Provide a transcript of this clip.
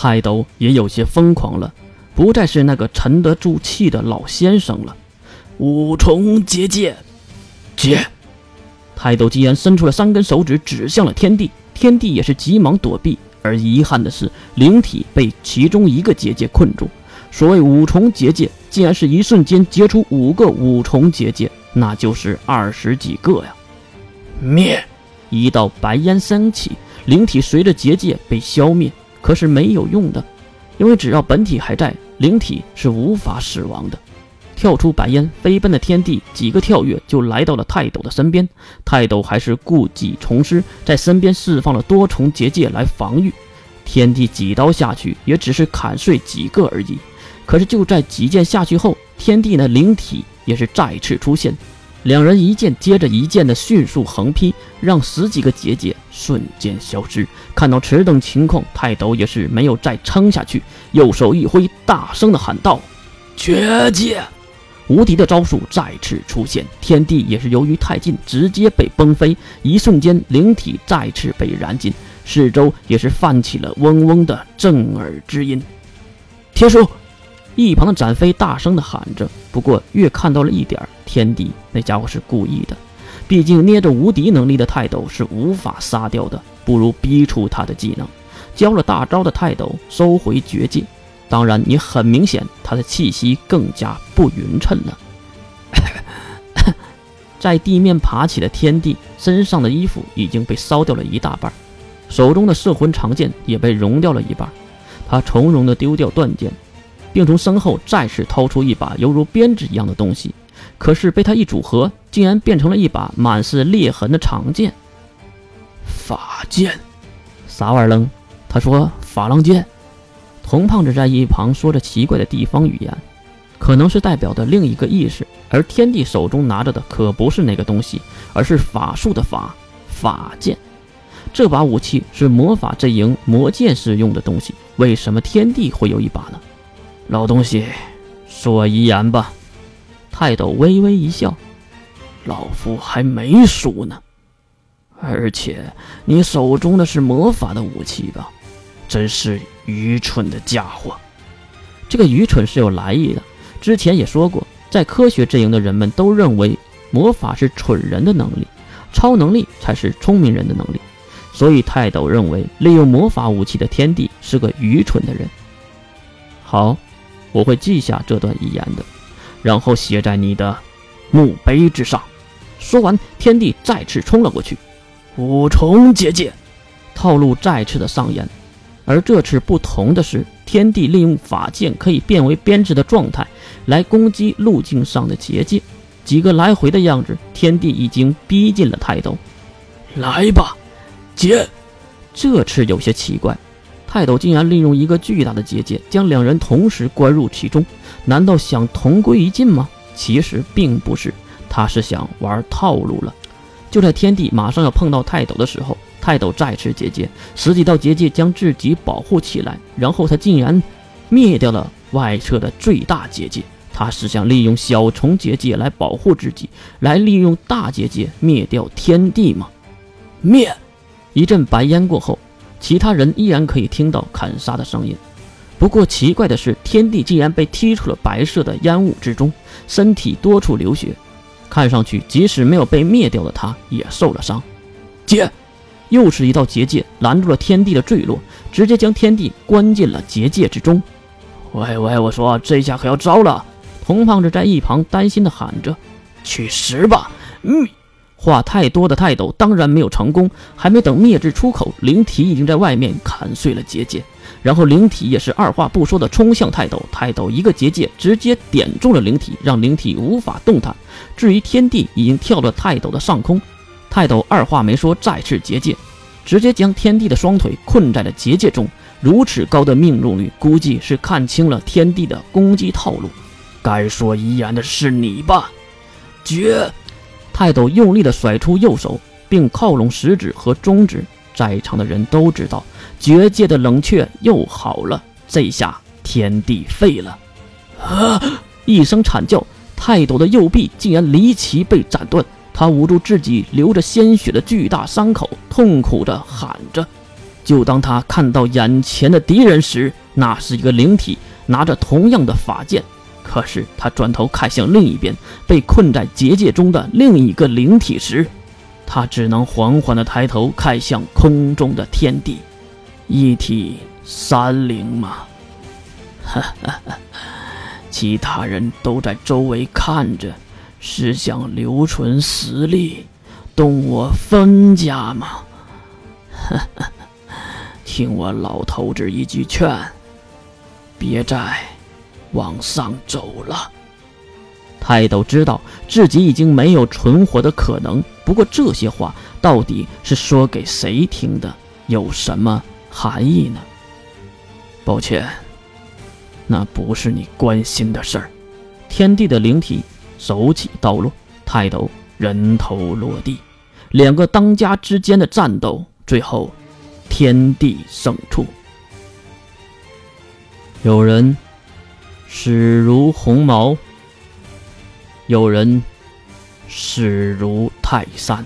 泰斗也有些疯狂了，不再是那个沉得住气的老先生了。五重结界，结！泰斗竟然伸出了三根手指指向了天地，天地也是急忙躲避。而遗憾的是，灵体被其中一个结界困住。所谓五重结界，竟然是一瞬间结出五个五重结界，那就是二十几个呀！灭！一道白烟升起，灵体随着结界被消灭。可是没有用的，因为只要本体还在，灵体是无法死亡的。跳出白烟，飞奔的天地几个跳跃就来到了泰斗的身边。泰斗还是故技重施，在身边释放了多重结界来防御。天地几刀下去，也只是砍碎几个而已。可是就在几剑下去后，天地的灵体也是再次出现。两人一剑接着一剑的迅速横劈，让十几个结界瞬间消失。看到此等情况，泰斗也是没有再撑下去，右手一挥，大声的喊道：“绝界！”无敌的招数再次出现，天地也是由于太近，直接被崩飞。一瞬间，灵体再次被燃尽，四周也是泛起了嗡嗡的震耳之音。天书，一旁的展飞大声的喊着。不过，越看到了一点，天敌那家伙是故意的。毕竟捏着无敌能力的泰斗是无法杀掉的，不如逼出他的技能。交了大招的泰斗收回绝技。当然，你很明显，他的气息更加不匀称了。在地面爬起的天地身上的衣服已经被烧掉了一大半，手中的摄魂长剑也被融掉了一半。他从容地丢掉断剑，并从身后再次掏出一把犹如编织一样的东西。可是被他一组合，竟然变成了一把满是裂痕的长剑。法剑？啥玩意儿？他说法浪剑。红胖子在一旁说着奇怪的地方语言，可能是代表的另一个意识。而天帝手中拿着的可不是那个东西，而是法术的法法剑。这把武器是魔法阵营魔剑士用的东西，为什么天帝会有一把呢？老东西，说遗言吧。泰斗微微一笑：“老夫还没输呢。而且你手中的是魔法的武器吧？真是。”愚蠢的家伙，这个愚蠢是有来意的。之前也说过，在科学阵营的人们都认为魔法是蠢人的能力，超能力才是聪明人的能力。所以泰斗认为利用魔法武器的天帝是个愚蠢的人。好，我会记下这段遗言的，然后写在你的墓碑之上。说完，天帝再次冲了过去，五重结界，套路再次的上演。而这次不同的是，天帝利用法剑可以变为编织的状态来攻击路径上的结界。几个来回的样子，天帝已经逼近了泰斗。来吧，结！这次有些奇怪，泰斗竟然利用一个巨大的结界将两人同时关入其中。难道想同归于尽吗？其实并不是，他是想玩套路了。就在天帝马上要碰到泰斗的时候。泰斗再次结界，十几道结界将自己保护起来，然后他竟然灭掉了外侧的最大结界。他是想利用小虫结界来保护自己，来利用大结界灭掉天地吗？灭！一阵白烟过后，其他人依然可以听到砍杀的声音。不过奇怪的是，天地竟然被踢出了白色的烟雾之中，身体多处流血，看上去即使没有被灭掉的他也受了伤。结！又是一道结界拦住了天地的坠落，直接将天地关进了结界之中。喂喂，我说这下可要糟了！红胖子在一旁担心的喊着：“去死吧！”嗯，话太多的泰斗当然没有成功，还没等灭至出口，灵体已经在外面砍碎了结界，然后灵体也是二话不说的冲向泰斗。泰斗一个结界直接点中了灵体，让灵体无法动弹。至于天地，已经跳到泰斗的上空。泰斗二话没说，再次结界，直接将天帝的双腿困在了结界中。如此高的命中率，估计是看清了天帝的攻击套路。该说遗言的是你吧？绝！泰斗用力地甩出右手，并靠拢食指和中指。在场的人都知道，绝界的冷却又好了。这下天地废了！啊！一声惨叫，泰斗的右臂竟然离奇被斩断。他捂住自己流着鲜血的巨大伤口，痛苦地喊着：“就当他看到眼前的敌人时，那是一个灵体，拿着同样的法剑。可是他转头看向另一边，被困在结界中的另一个灵体时，他只能缓缓地抬头看向空中的天地，一体三灵吗？哈哈哈！其他人都在周围看着，是想留存实力，动我分家吗？哈哈！听我老头子一句劝，别再往上走了。泰斗知道自己已经没有存活的可能，不过这些话到底是说给谁听的？有什么含义呢？抱歉，那不是你关心的事儿。天地的灵体手起刀落，泰斗人头落地。两个当家之间的战斗，最后天地胜出。有人始如鸿毛。有人始如泰山。